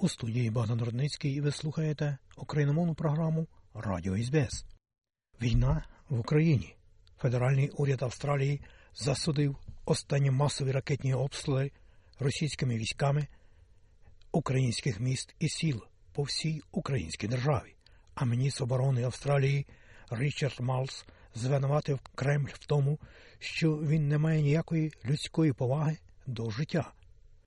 У студії Богдан Рудницький ви слухаєте україномовну програму Радіо СБС. Війна в Україні. Федеральний уряд Австралії засудив останні масові ракетні обстріли російськими військами українських міст і сіл по всій українській державі. А міністр оборони Австралії Річард Малс звинуватив Кремль в тому, що він не має ніякої людської поваги до життя.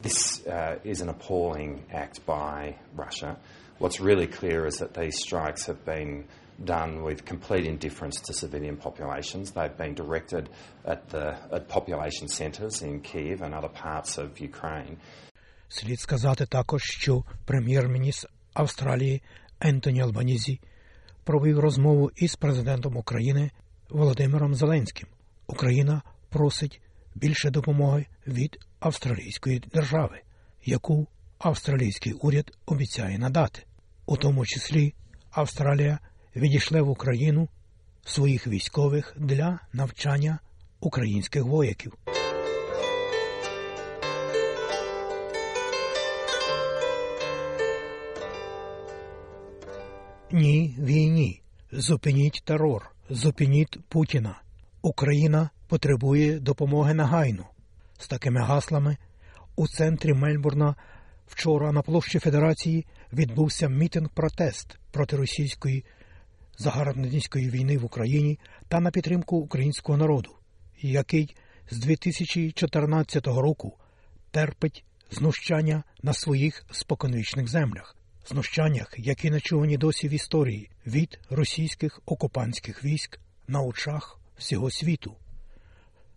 This uh, is an appalling act by Russia. What's really clear is that these strikes have been done with complete indifference to civilian populations. They've been directed at the at population centres in Kiev and other parts of Ukraine. Слід сказати також, що прем'єр-міністр Австралії Ентоні Албанізі провів розмову із президентом України Володимиром Зеленським. Україна просить більше допомоги від австралійської держави, яку австралійський уряд обіцяє надати. У тому числі Австралія відійшле в Україну своїх військових для навчання українських вояків. Ні війні. Зупиніть терор, зупиніть Путіна. Україна потребує допомоги негайно. З такими гаслами у центрі Мельбурна вчора на площі Федерації відбувся мітинг-протест проти російської загарбницької війни в Україні та на підтримку українського народу, який з 2014 року терпить знущання на своїх споконвічних землях, знущаннях, які начувані досі в історії від російських окупантських військ на очах всього світу.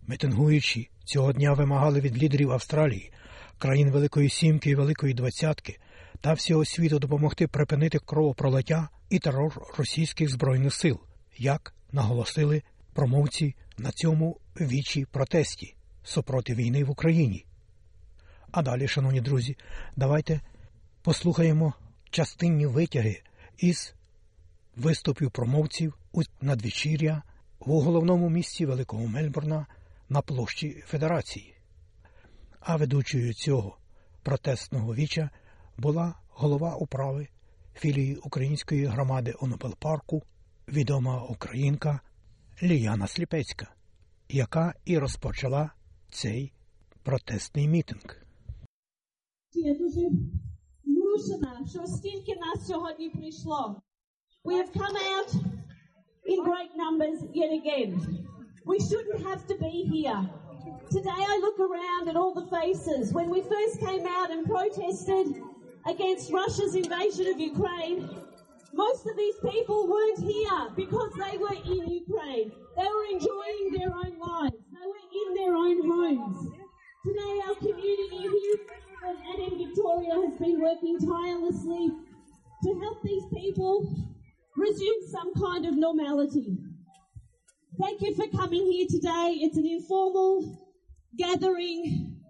Митингуючі цього дня вимагали від лідерів Австралії, країн Великої Сімки і Великої Двадцятки та всього світу допомогти припинити кровопролиття і терор російських збройних сил, як наголосили промовці на цьому вічі протесті супроти війни в Україні. А далі, шановні друзі, давайте послухаємо частинні витяги із виступів промовців у надвечір'я у головному місці Великого Мельбурна на площі Федерації. А ведучою цього протестного віча була голова управи філії української громади Онопел парку, відома українка Ліяна Сліпецька, яка і розпочала цей протестний мітинг. Я дуже змушена, що стільки нас сьогодні прийшло. We have come out in great numbers yet again. We shouldn't have to be here. Today I look around at all the faces. When we first came out and protested against Russia's invasion of Ukraine, most of these people weren't here because they were in Ukraine. They were enjoying their own lives. They were in their own homes. Today our community here and in Victoria has been working tirelessly to help these people resume some kind of normality. Thank you for coming here today. It's an informal gathering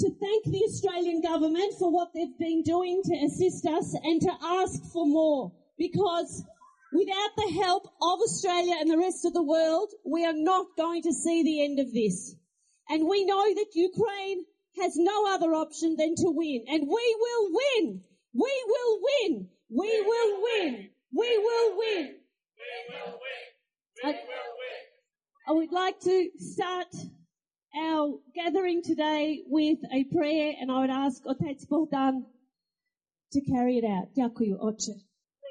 to thank the Australian government for what they've been doing to assist us and to ask for more because without the help of Australia and the rest of the world, we are not going to see the end of this. And we know that Ukraine has no other option than to win. And we will win. We will win. We will win. We will win. I, I would like to start our gathering today with a prayer and I would ask Otec Bogdan to carry it out. Дякую, Отче.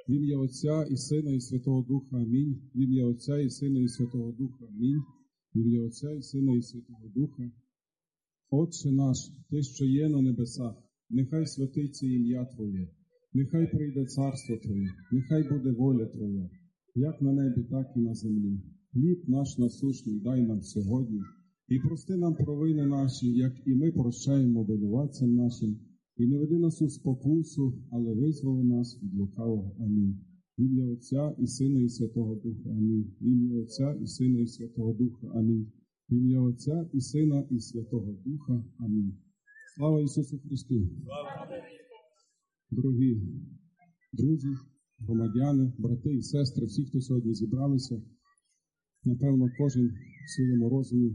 В ім'я Отця і Сина і Святого Духа Амінь. В ім'я Отця і Сина і Святого Духа Амінь. В ім'я Отця і Сина і Святого Духа. Отче наш, Ти, що є на небесах, нехай святиться ім'я Твоє, нехай прийде царство Твоє, нехай буде воля Твоя, як на небі, так і на землі. Хліб наш насущний дай нам сьогодні, і прости нам провини наші, як і ми прощаємо винуватцям нашим, і не веди нас у спокусу, але визволи нас від лукавого. Амінь. Ім'я Отця і Сина, і Святого Духа. Амінь. Ім'я Отця і Сина, і Святого Духа. Амінь. Ім'я Отця і Сина, і Святого Духа. Амінь. Слава Ісусу Христу! Дорогі друзі, громадяни, брати і сестри, всі, хто сьогодні зібралися, напевно, кожен в своєму розумі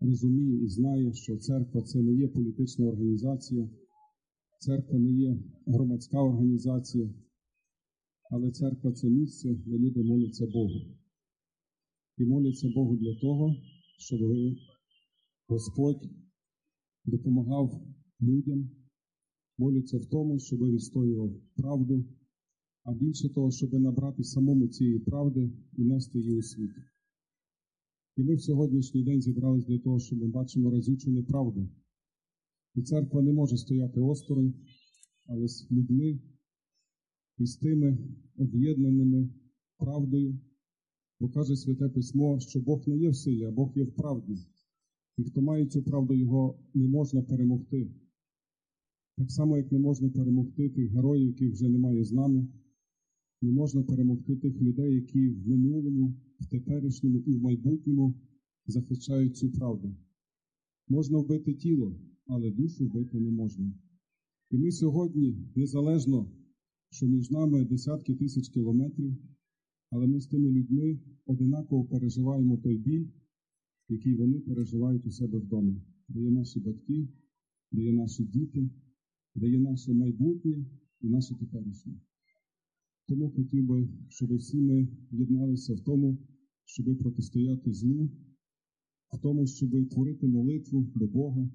розуміє і знає, що церква це не є політична організація, Церква не є громадська організація, але церква це місце, де люди моляться Богу. І моляться Богу для того, щоб Господь допомагав людям, моляться в тому, щоб відстоював правду, а більше того, щоб набрати самому цієї правди і нести її у світ. І ми в сьогоднішній день зібрались для того, щоб ми бачимо разючу неправду. І церква не може стояти осторонь, але з людьми і з тими об'єднаними правдою, бо каже Святе Письмо, що Бог не є в силі, а Бог є в правді. І хто має цю правду, його не можна перемогти. Так само, як не можна перемогти тих героїв, яких вже немає з нами, не можна перемогти тих людей, які в минулому, в теперішньому і в майбутньому захищають цю правду. Можна вбити тіло, але душу вбити не можна. І ми сьогодні, незалежно, що між нами десятки тисяч кілометрів, але ми з тими людьми одинаково переживаємо той біль, який вони переживають у себе вдома, де є наші батьки, де є наші діти, де є наше майбутнє і наше теперішнє. Тому хотів би, щоб всі ми єдналися в тому, щоб протистояти злу, в тому, щоб творити молитву до Бога,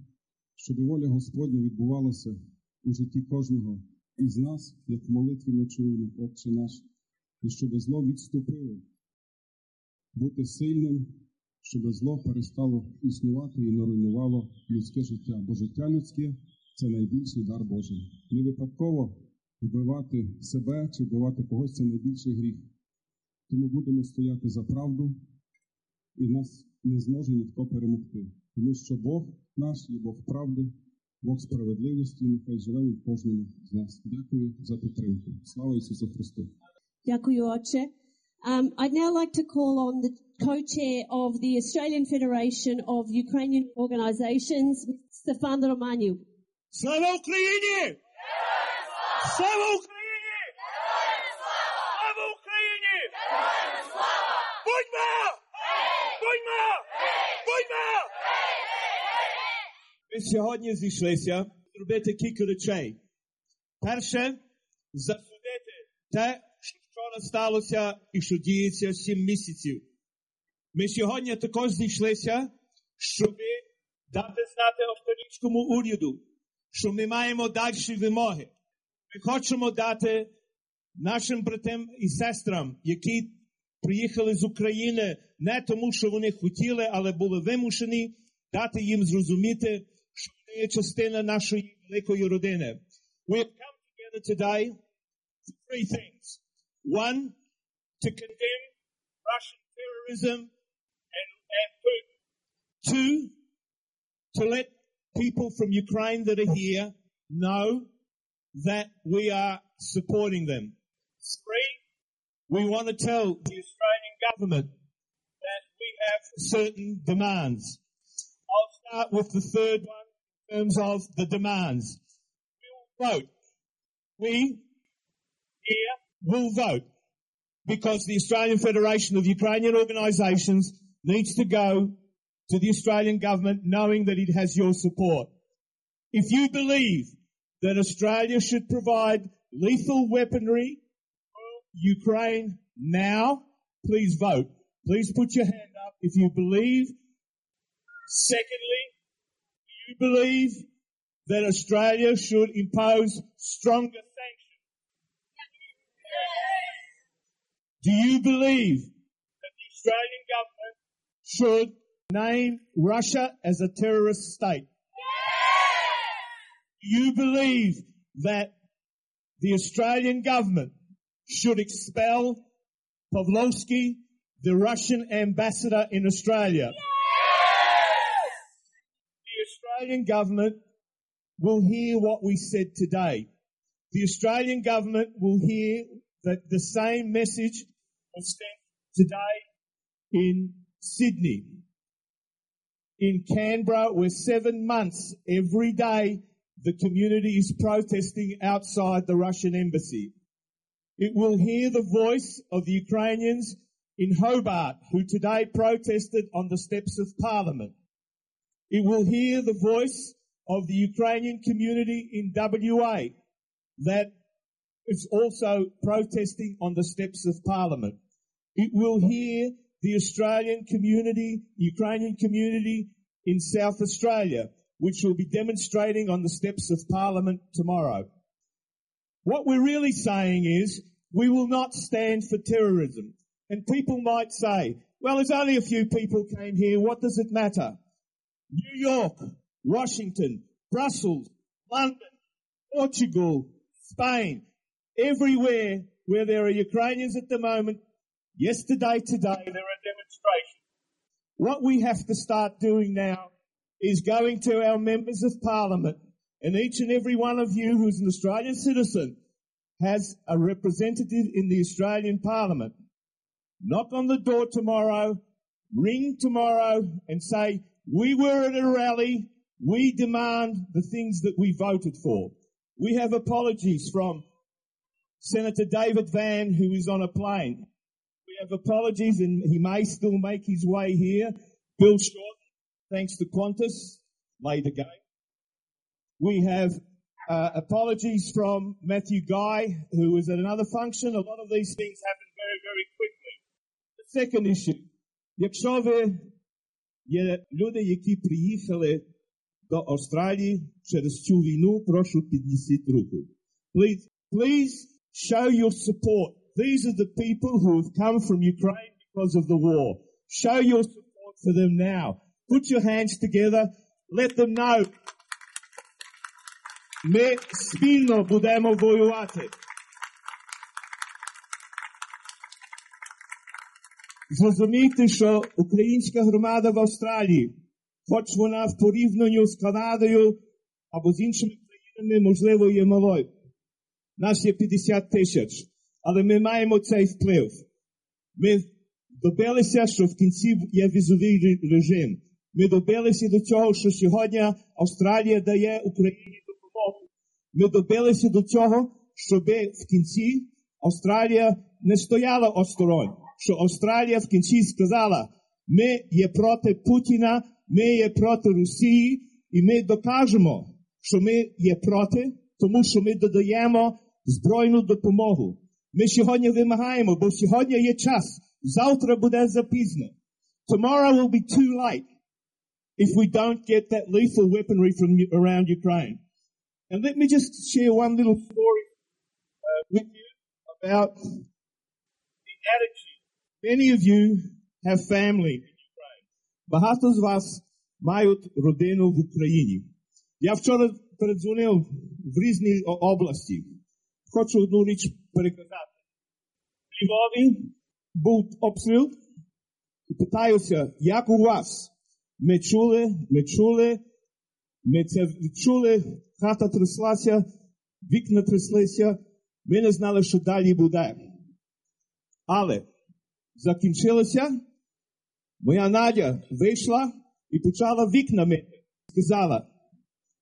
щоб воля Господня відбувалася у житті кожного із нас, як в молитві ми чуємо, Отче наш, і щоб зло відступило, бути сильним, щоб зло перестало існувати і не руйнувало людське життя, бо життя людське це найбільший дар Божий. Не випадково вбивати себе чи вбивати когось це найбільший гріх. Тому будемо стояти за правду, і нас не зможе ніхто перемогти. Тому що Бог наш є Бог правди, Бог справедливості, нехай живе від кожному з нас. Дякую за підтримку. Слава Ісусу Христу! Дякую, Отче. Um, I'd now like to call on the co-chair of the Australian Federation of Ukrainian Organisations, Stefan Romaniu. Слава Україні! Слава Україні! Слава Україні! Будьмо! Будьмо! Будьмо! Ми сьогодні зійшлися зробити кілька речей. Перше, засудити те, що вчора сталося і що діється сім місяців. Ми сьогодні також зійшлися, щоб дати знати австралійському уряду, що ми маємо далі вимоги. Ми хочемо дати нашим братам і сестрам, які приїхали з України не тому, що вони хотіли, але були вимушені, дати їм зрозуміти, що вони є частина нашої великої родини. We have come together today for three things. One, to condemn Russian terrorism and, and Putin. Two, to let people from Ukraine that are here know that we are supporting them. Three, we want to tell the Australian government that we have certain demands. I'll start with the third one in terms of the demands. We will vote. We here will vote because the Australian Federation of Ukrainian Organisations needs to go to the Australian government knowing that it has your support. If you believe that Australia should provide lethal weaponry Ukraine now, please vote. Please put your hand up if you believe. Secondly, do you believe that Australia should impose stronger sanctions? Do you believe that the Australian government should name Russia as a terrorist state? You believe that the Australian government should expel Pavlovsky, the Russian ambassador in Australia? The Australian government will hear what we said today. The Australian government will hear that the same message was sent today in Sydney. In Canberra, where seven months every day the community is protesting outside the Russian embassy. It will hear the voice of the Ukrainians in Hobart who today protested on the steps of parliament. It will hear the voice of the Ukrainian community in WA that is also protesting on the steps of parliament. It will hear the Australian community, Ukrainian community in South Australia, which will be demonstrating on the steps of parliament tomorrow. What we're really saying is we will not stand for terrorism. And people might say, well, there's only a few people came here. What does it matter? New York, Washington, Brussels, London, Portugal, Spain, everywhere where there are Ukrainians at the moment, yesterday, today, there are demonstrations. What we have to start doing now is going to our members of parliament and each and every one of you who's an Australian citizen has a representative in the Australian parliament. Knock on the door tomorrow, ring tomorrow and say, we were at a rally. We demand the things that we voted for. We have apologies from Senator David Van, who is on a plane. We have apologies and he may still make his way here. Bill Short, thanks to Qantas, late again. We have uh, apologies from Matthew Guy, who was at another function. A lot of these things happen very, very quickly. The second issue. Якщо ви є люди, які приїхали до Австралії через цю війну, прошу піднесіть руку. Please, please show your support. These are the people who have come from Ukraine because of the war. Show your support for them now. Put your hands together. Let them know. Ми спільно будемо воювати. Зрозумійте, що українська громада в Австралії, хоч вона в порівнянні з Канадою або з іншими країнами, можливо, є малою. Нас є 50 тисяч, але ми маємо цей вплив. Ми добилися, що в кінці є візовий режим. Ми добилися до цього, що сьогодні Австралія дає Україні допомогу. Ми добилися до цього, щоб в кінці Австралія не стояла осторонь. Що Австралія в кінці сказала, ми є проти Путіна, ми є проти Росії, і ми докажемо, що ми є проти, тому що ми додаємо збройну допомогу. Ми сьогодні вимагаємо, бо сьогодні є час, завтра буде запізно. Tomorrow will be too late if we don't get that lethal weaponry from around Ukraine. And let me just share one little story uh, with you about the attitude. Many of you have family in Ukraine. Багато з вас мають родину в Україні. Я вчора передзвонив в різні області. Хочу одну річ переказати. В Львові був обстріл і питаюся, як у вас? Ми чули, ми чули, ми це відчули, хата тряслася, вікна тряслися, ми не знали, що далі буде. Але закінчилося, моя Надя вийшла і почала вікна мити. Сказала,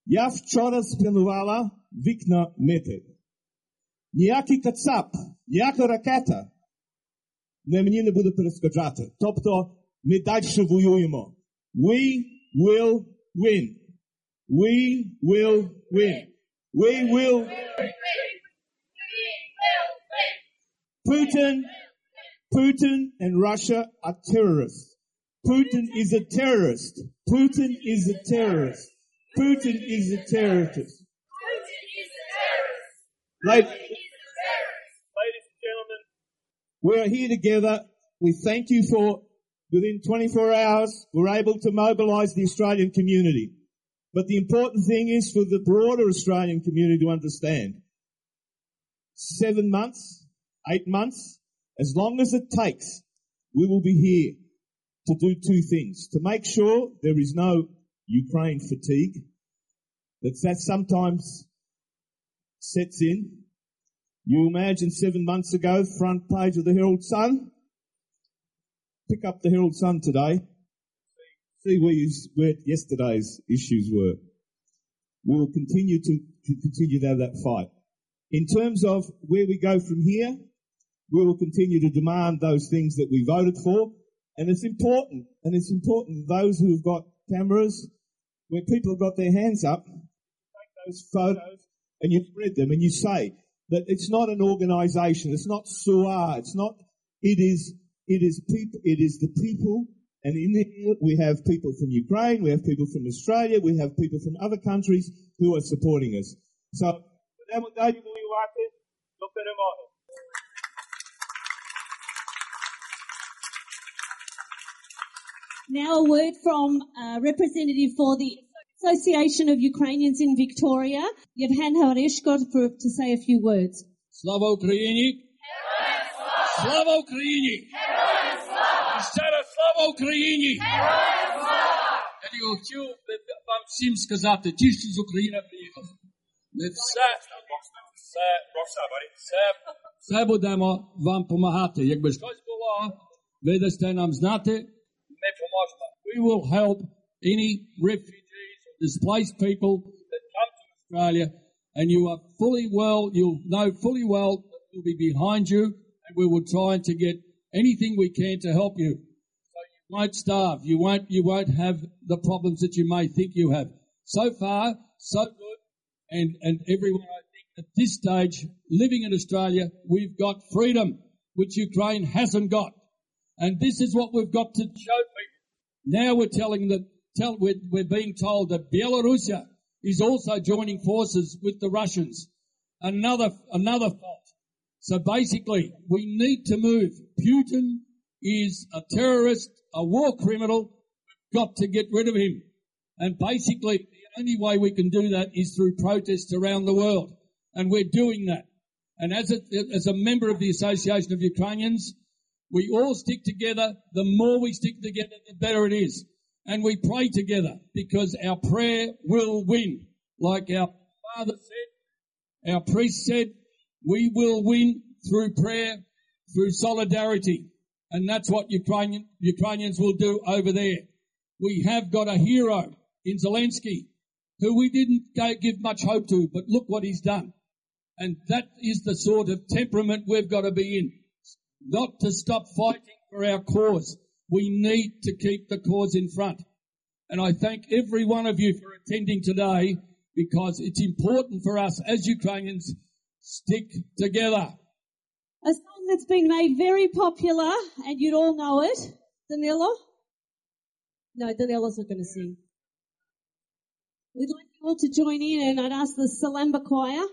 я вчора спланувала вікна мити. Ніякий кацап, ніяка ракета не мені не буде перешкоджати. Тобто ми далі воюємо. We will win. We will win. We will. Putin, Putin and Russia are terrorists. Putin is a terrorist. Putin is a terrorist. Putin is a terrorist. Ladies, ladies and gentlemen, we are here together. We thank you for within 24 hours, we're able to mobilize the Australian community. But the important thing is for the broader Australian community to understand. Seven months, eight months, as long as it takes, we will be here to do two things. To make sure there is no Ukraine fatigue, that that sometimes sets in. You imagine seven months ago, front page of the Herald Sun, pick up the Herald Sun today, see where, you, where yesterday's issues were. We will continue to, to continue to have that fight. In terms of where we go from here, we will continue to demand those things that we voted for. And it's important, and it's important those who have got cameras, where people have got their hands up, take those photos and you spread them and you say that it's not an organization, it's not SUA, it's not, it is, it is people, it is the people, and in the, we have people from Ukraine, we have people from Australia, we have people from other countries who are supporting us. So, Now a word from a representative for the Association of Ukrainians in Victoria, Yevhen Horeshko, to say a few words. Slava Ukraini! Slava Ukraini! І ще раз слава Україні! Я хотів би вам всім сказати, ті, що з України приїхали. Ми все, все, все, все будемо вам допомагати. Якби щось було, ви дасте нам знати, ми поможемо. We will help any refugees or displaced people that come to Australia and you are fully well, you'll know fully well that we'll be behind you and we will try to get anything we can to help you. So you won't starve. You won't, you won't have the problems that you may think you have. So far, so good. And, and everyone, I think at this stage, living in Australia, we've got freedom, which Ukraine hasn't got. And this is what we've got to show people. Now we're telling that, tell, we're, we're being told that Belarusia is also joining forces with the Russians. Another, another fault. So basically, we need to move. Putin is a terrorist, a war criminal. We've got to get rid of him. And basically, the only way we can do that is through protests around the world. And we're doing that. And as a, as a member of the Association of Ukrainians, we all stick together. The more we stick together, the better it is. And we pray together because our prayer will win. Like our father said, our priest said, we will win through prayer, through solidarity. And that's what Ukrainian, Ukrainians will do over there. We have got a hero in Zelensky who we didn't give much hope to, but look what he's done. And that is the sort of temperament we've got to be in. Not to stop fighting for our cause. We need to keep the cause in front. And I thank every one of you for attending today because it's important for us as Ukrainians stick together. A song that's been made very popular, and you'd all know it. Danilo? No, Danilo's not going to sing. We'd like you all to join in, and I'd ask the Salamba Choir.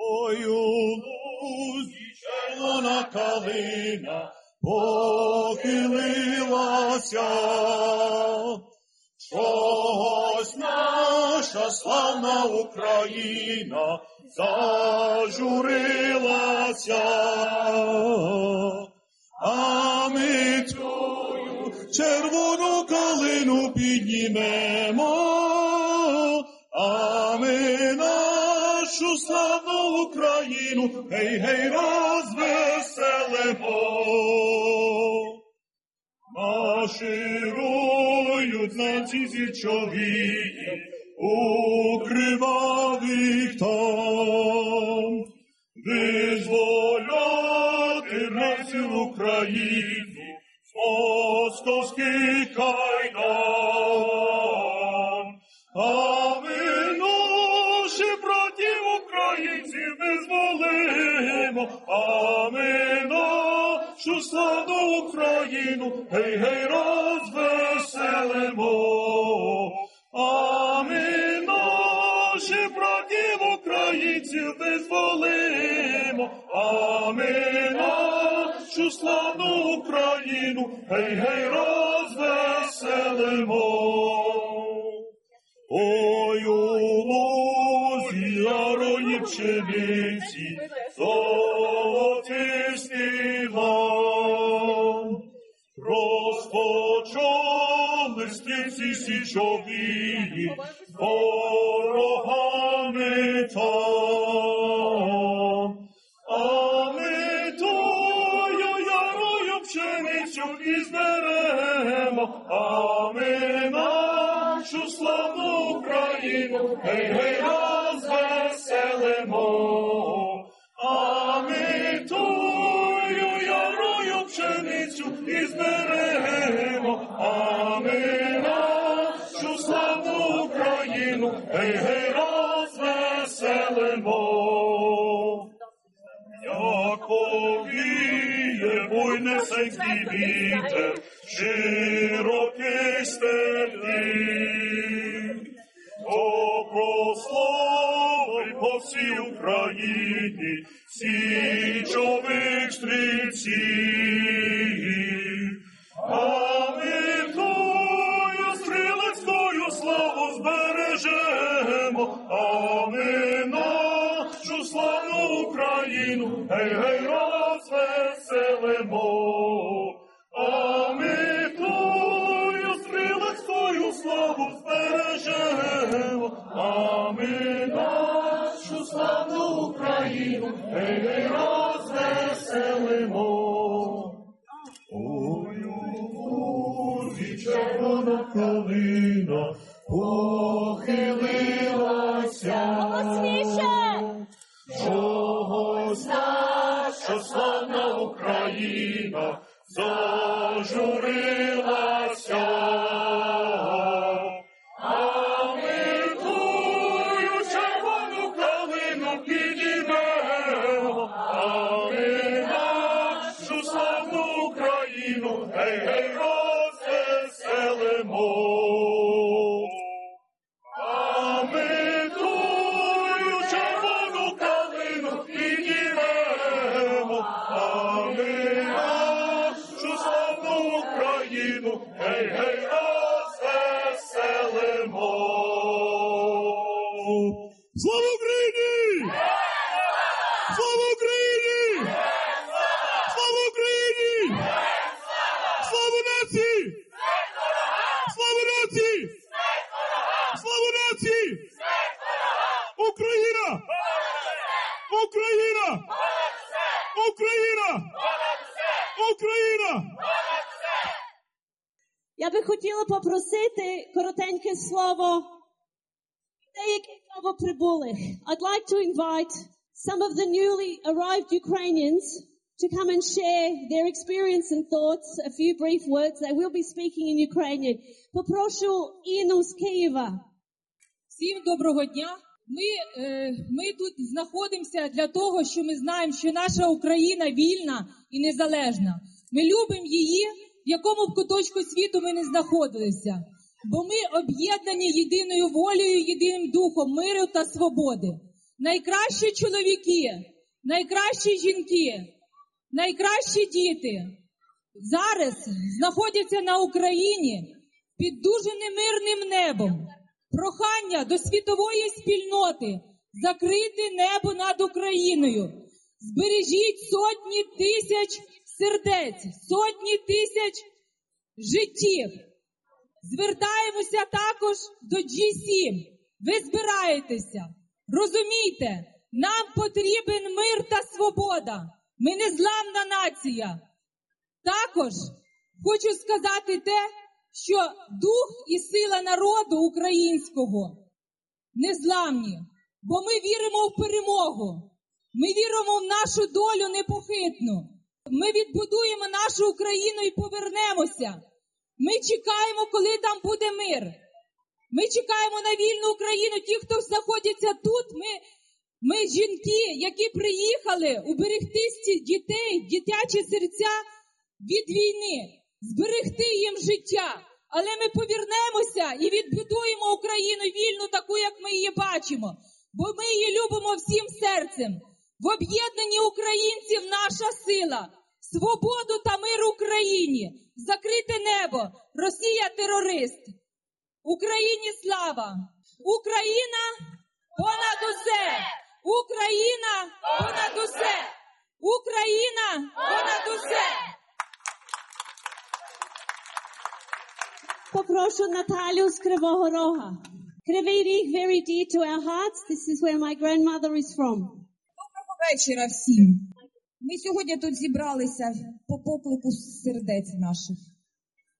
Ой, у лузі червона калина похилилася, щось наша славна Україна зажурилася, а ми тую червону калину піднімемо, а ми нашу славну Україну, гей, гей, розвеселимо. Марширують нації січові, у кривавих там, Україну, з московських кайдан. А ми наші братів українців визволимо, а ми нашу славну Україну, гей, гей, розвеселимо. А ми наші братів українців визволимо, а ми нашу славну Україну, гей, гей, розвеселимо. Ой, у лузі ярої пшениці, золотисті лан, розпочали стрільці січові, ворогами там. Україну, гей, розвеселимо. А ми тою ярою пшеницю і зберемо, а ми нашу славну гей, гей, розвеселимо. Як повіє буйнесенький вітер, широкий степів, si ciò vextripsi Hey, hey, like to invite some of the newly arrived Ukrainians to come and share their experience and thoughts, a few brief words. They will be speaking in Ukrainian. Попрошу Інну з Києва. Всім доброго дня. Ми, е, ми тут знаходимося для того, що ми знаємо, що наша Україна вільна і незалежна. Ми любимо її, в якому б куточку світу ми не знаходилися. Бо ми об'єднані єдиною волею, єдиним духом миру та свободи. Найкращі чоловіки, найкращі жінки, найкращі діти зараз знаходяться на Україні під дуже немирним небом. Прохання до світової спільноти закрити небо над Україною. Збережіть сотні тисяч сердець, сотні тисяч життів. Звертаємося також до G7. Ви збираєтеся. Розумійте, нам потрібен мир та свобода. Ми незламна нація. Також хочу сказати те, що дух і сила народу українського незламні, бо ми віримо в перемогу. Ми віримо в нашу долю непохитну. Ми відбудуємо нашу Україну і повернемося. Ми чекаємо, коли там буде мир. Ми чекаємо на вільну Україну. Ті, хто знаходяться тут, ми, ми жінки, які приїхали уберегти дітей, дитячі серця від війни, зберегти їм життя. Але ми повернемося і відбудуємо Україну вільну, таку, як ми її бачимо. Бо ми її любимо всім серцем. В об'єднанні українців наша сила, свободу та мир Україні, закрите небо, Росія терорист. Україні слава! Україна понад усе! Україна понад усе! Україна понад усе! Попрошу Наталю з Кривого Рога. Кривий Ріг very dear to our hearts. This is where my grandmother is from. Доброго вечора всім. Ми сьогодні тут зібралися по поклику сердець наших.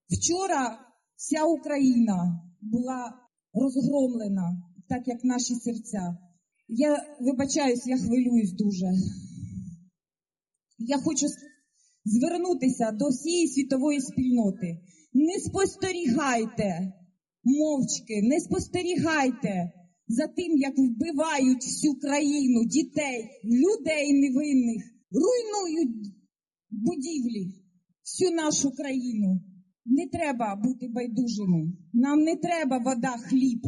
Вчора вся Україна була розгромлена, так як наші серця. Я вибачаюсь, я хвилююсь дуже. Я хочу звернутися до всієї світової спільноти. Не спостерігайте мовчки, не спостерігайте за тим, як вбивають всю країну, дітей, людей невинних, руйнують будівлі, всю нашу країну. Не треба бути байдужими. Нам не треба вода, хліб.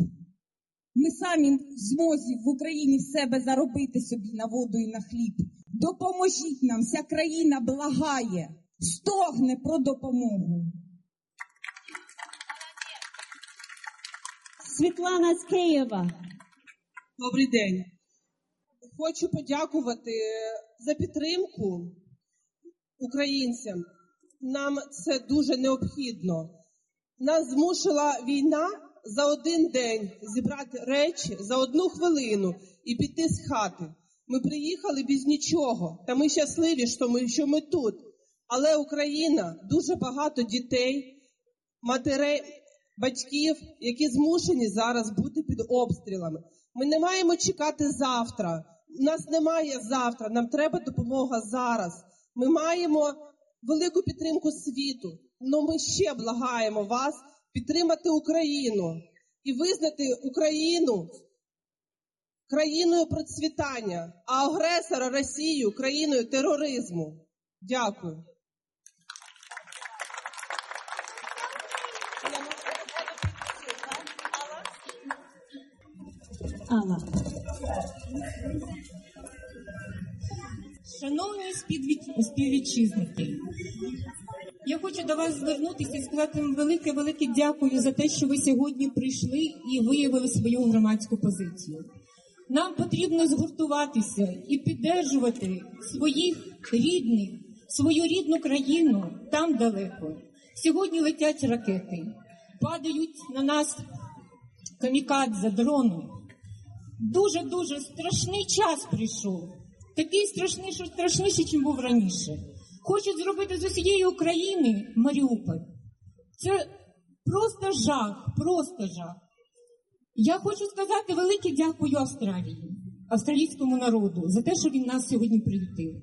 Ми самі в змозі в Україні в себе заробити собі на воду і на хліб. Допоможіть нам, вся країна благає, стогне про допомогу. Світлана з Києва. Добрий день. Хочу подякувати за підтримку українцям. Нам це дуже необхідно. Нас змусила війна за один день зібрати речі за одну хвилину і піти з хати. Ми приїхали без нічого, та ми щасливі, що ми, що ми тут. Але Україна дуже багато дітей, матерей, батьків, які змушені зараз бути під обстрілами. Ми не маємо чекати завтра. У нас немає завтра. Нам треба допомога зараз. Ми маємо велику підтримку світу. але ми ще благаємо вас підтримати Україну і визнати Україну країною процвітання, а агресора Росію країною тероризму. Дякую. Алла. Шановні співвітчизники, я хочу до вас звернутися і сказати вам велике-велике дякую за те, що ви сьогодні прийшли і виявили свою громадську позицію. Нам потрібно згуртуватися і піддержувати своїх рідних, свою рідну країну там далеко. Сьогодні летять ракети, падають на нас камікадзе, дрони. Дуже дуже страшний час прийшов. Такий страшний, що страшніший, ніж був раніше. Хочуть зробити з усієї України Маріуполь. Це просто жах, просто жах. Я хочу сказати велике дякую Австралії, австралійському народу за те, що він нас сьогодні привітив.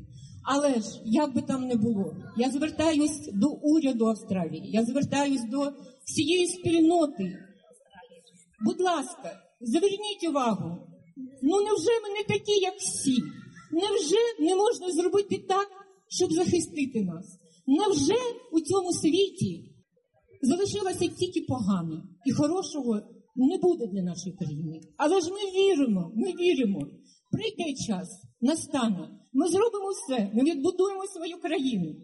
Але ж як би там не було, я звертаюсь до уряду Австралії, я звертаюсь до всієї спільноти. Будь ласка, зверніть увагу. Ну невже ми не такі, як всі? Невже не можна зробити так, щоб захистити нас? Невже у цьому світі залишилося тільки погане і хорошого не буде для нашої країни? Але ж ми віримо, ми віримо. Прийде час, настане. Ми зробимо все, ми відбудуємо свою країну.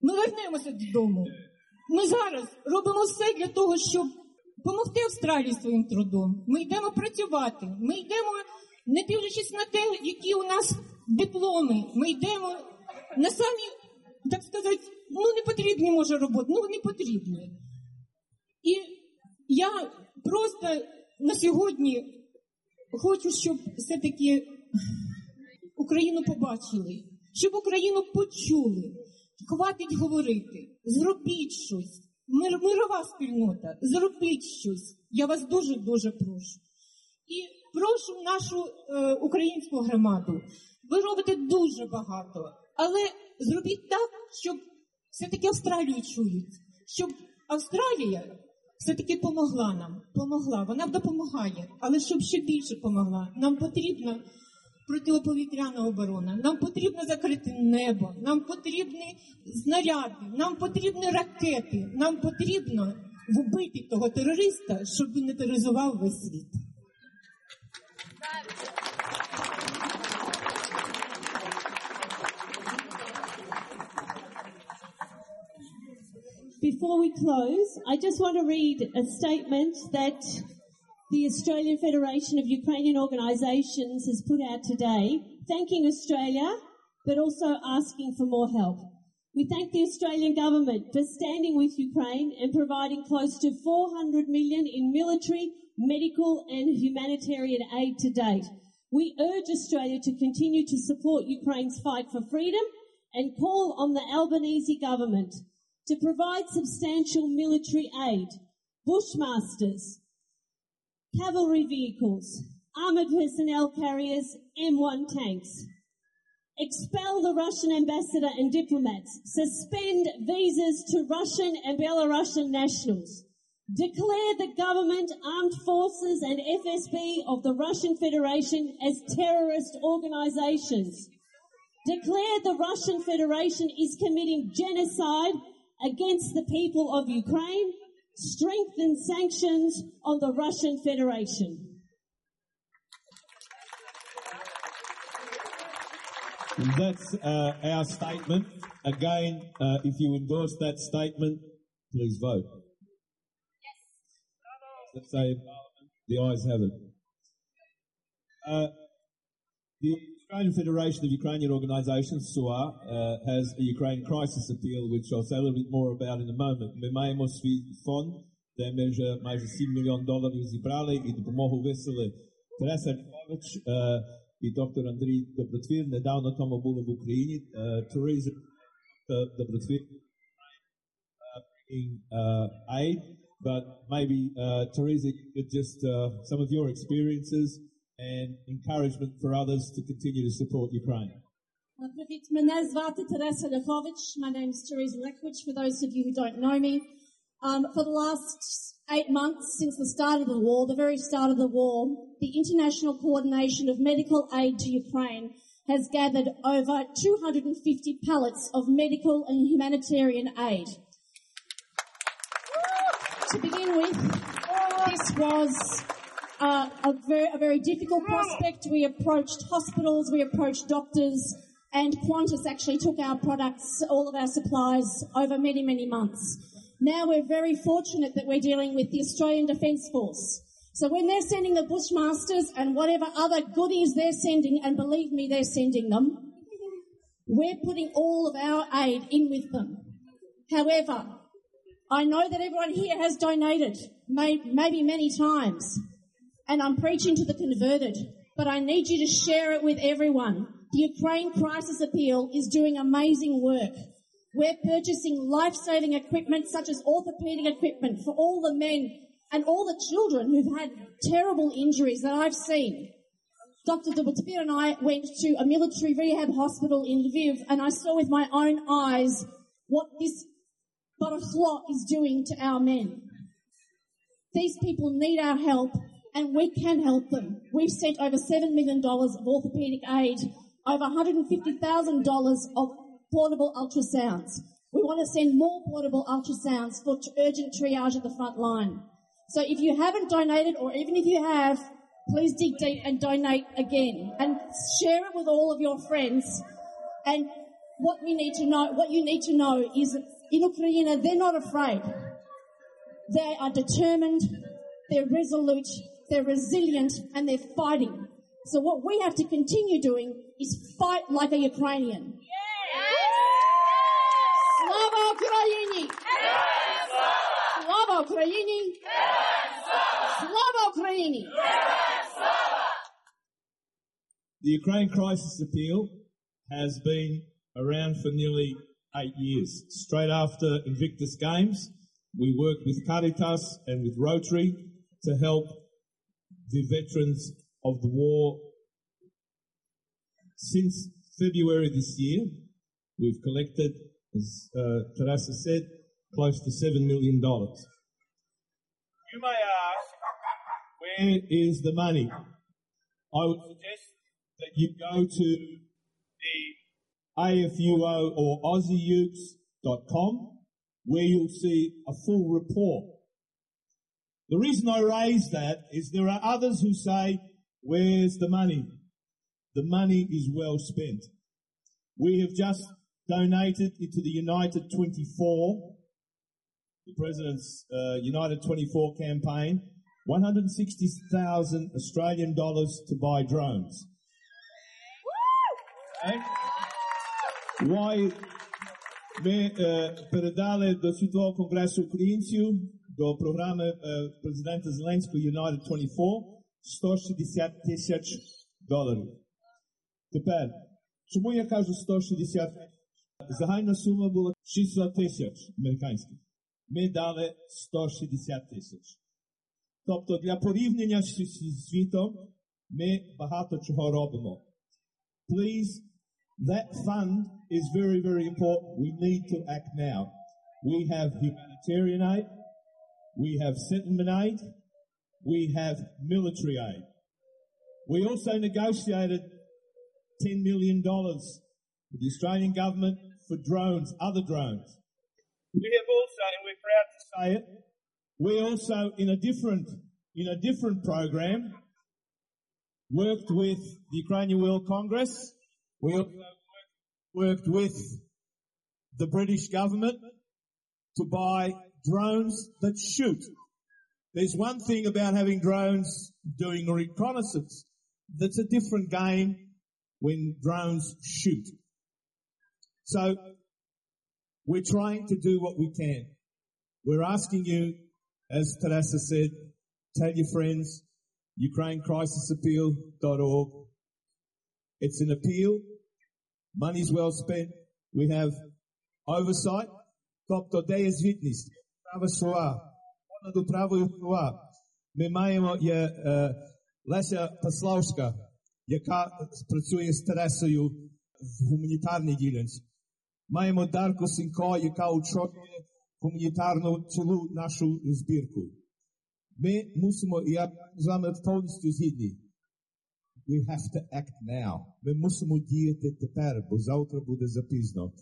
Ми вернемося додому. Ми зараз робимо все для того, щоб допомогти Австралії своїм трудом. Ми йдемо працювати. Ми йдемо, не дивлячись на те, які у нас дипломи. Ми йдемо на самі, так сказати, ну не потрібні може роботи, ну не потрібні. І я просто на сьогодні хочу, щоб все-таки Україну побачили, щоб Україну почули. Хватить говорити, зробіть щось. Мир, мирова спільнота, зробіть щось. Я вас дуже дуже прошу. І прошу нашу е, українську громаду. Ви робите дуже багато, але зробіть так, щоб все-таки Австралію чують, щоб Австралія все-таки помогла нам. Помогла. Вона допомагає, але щоб ще більше помогла. Нам потрібна протиповітряна оборона, нам потрібно закрити небо, нам потрібні снаряди, нам потрібні ракети, нам потрібно вбити того терориста, щоб він не тероризував весь світ. Before we close, I just want to read a statement that the Australian Federation of Ukrainian Organisations has put out today, thanking Australia, but also asking for more help. We thank the Australian government for standing with Ukraine and providing close to 400 million in military, medical and humanitarian aid to date. We urge Australia to continue to support Ukraine's fight for freedom and call on the Albanese government to provide substantial military aid, bushmasters, cavalry vehicles, armoured personnel carriers, M1 tanks. Expel the Russian ambassador and diplomats. Suspend visas to Russian and Belarusian nationals. Declare the government, armed forces, and FSB of the Russian Federation as terrorist organizations. Declare the Russian Federation is committing genocide against the people of Ukraine. Strengthen sanctions on the Russian Federation. That's uh, our statement. Again, uh, if you endorse that statement, please vote. Let's say the ayes have it. Uh, the Australian Federation of Ukrainian Organisations, SUA, uh, has a Ukraine crisis appeal, which I'll say a little bit more about in a moment. Ми маємо свій фонд, де ми вже майже 7 мільйон доларів зібрали і допомогу висили Тереса Львович е, і доктор Андрій Добротвір. Недавно тому були в Україні. Е, Tourism uh, Добротвір uh, bringing uh, aid, but maybe uh, Teresa, you could just uh, some of your experiences and encouragement for others to continue to support Ukraine. Привіт, мене звати Тереса Ляхович. My name is Teresa Lekwich, for those of you who don't know me. Um, for the last eight months since the start of the war, the very start of the war, the International Coordination of Medical Aid to Ukraine has gathered over 250 pallets of medical and humanitarian aid. To begin with, this was uh, a, very, a very difficult prospect. We approached hospitals, we approached doctors, and Qantas actually took our products, all of our supplies, over many, many months. Now we're very fortunate that we're dealing with the Australian Defence Force. So when they're sending the Bushmasters and whatever other goodies they're sending, and believe me, they're sending them, we're putting all of our aid in with them. However, I know that everyone here has donated, maybe many times, and I'm preaching to the converted, but I need you to share it with everyone. The Ukraine Crisis Appeal is doing amazing work. We're purchasing life-saving equipment such as orthopedic equipment for all the men and all the children who've had terrible injuries that I've seen. Dr. Dubutvir and I went to a military rehab hospital in Lviv and I saw with my own eyes what this Baraflo is doing to our men. These people need our help and we can help them. We've sent over $7 million of orthopedic aid, over $150,000 of portable ultrasounds. We want to send more portable ultrasounds for urgent triage at the front line. So if you haven't donated, or even if you have, please dig deep and donate again and share it with all of your friends. And what we need to know, what you need to know is that in Ukraine, they're not afraid. They are determined, they're resolute, they're resilient, and they're fighting. So what we have to continue doing is fight like a Ukrainian. Слава Україні! Слава Україні! Слава Україні! The Ukraine Crisis Appeal has been around for nearly eight years. Straight after Invictus Games, we worked with Caritas and with Rotary to help the veterans of the war. Since February this year, we've collected, as uh, Teresa said, close to $7 million. You may ask, where is the money? I would suggest that you go to the AFUO or AussieUkes.com where you'll see a full report. The reason I raise that is there are others who say, where's the money? The money is well spent. We have just donated into the United 24, the President's uh, United 24 campaign, 160,000 Australian dollars to buy drones. Okay. Why me uh, predale do svih Kongresu до програми е, президента Зеленського United 24 160 тисяч доларів. Тепер, чому я кажу 160 Загальна сума була 600 тисяч американських. Ми дали 160 тисяч. Тобто для порівняння з зі світом ми багато чого робимо. Please, that fund is very, very important. We need to act now. We have humanitarian aid. we have aid, we have military aid. We also negotiated $10 million with the Australian government for drones, other drones. We have also, and we're proud to say it, we also, in a different, in a different program, worked with the Ukrainian World Congress. We worked with the British government to buy drones that shoot. There's one thing about having drones doing reconnaissance. That's a different game when drones shoot. So we're trying to do what we can. We're asking you, as Teresa said, tell your friends, ukrainecrisisappeal.org. It's an appeal. Money's well spent. We have oversight. Dr. Day is witnessed Права слова. Понад правою слова. Ми маємо є е, Леся Паславська, яка працює з Тересою в гуманітарній ділянці. Маємо Дарку Сінко, яка очолює гуманітарну цілу нашу збірку. Ми мусимо, і я з вами повністю згідний. We have to act now. Ми мусимо діяти тепер, бо завтра буде запізно.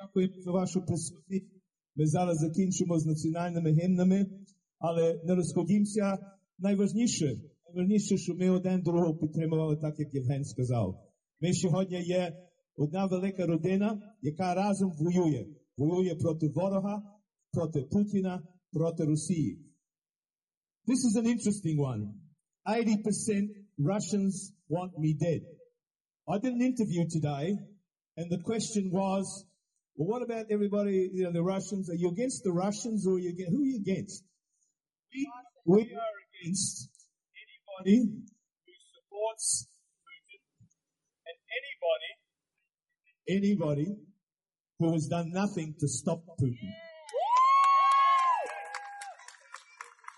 Дякую за вашу присутність. Ми зараз закінчимо з національними гімнами, але не розходімося. Найважніше, найважніше, що ми один другого підтримували, так як Євген сказав. Ми сьогодні є одна велика родина, яка разом воює. Воює проти ворога, проти Путіна, проти Росії. This is an interesting one. 80% Russians want me dead. I did an interview today, and the question was, well, what about everybody, you know, the Russians? Are you against the Russians or are you against, who are you against? We, we are against anybody who supports Putin and anybody, anybody who has done nothing to stop Putin.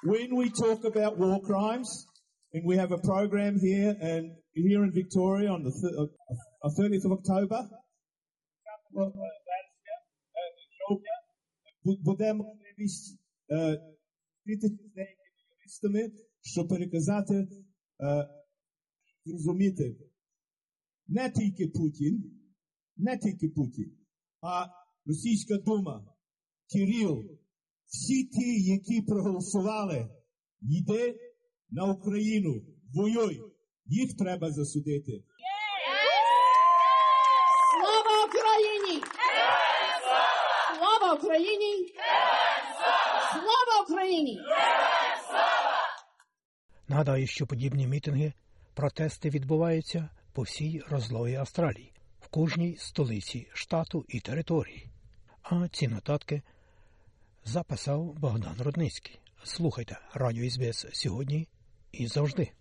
When we talk about war crimes, and we have a program here and here in Victoria on the th- uh, 30th of October, будемо можливість зустрітися з деякими юристами, щоб переказати, зрозуміти не тільки Путін, не тільки Путін, а Російська дума, Кирил, всі ті, які проголосували, йде на Україну, воюй, їх треба засудити. Слава Україні! Слава Україні! Слава Україні! Нагадаю, що подібні мітинги, протести відбуваються по всій розлої Австралії, в кожній столиці штату і території. А ці нотатки записав Богдан Рудницький. Слухайте Радіо СБС сьогодні і завжди.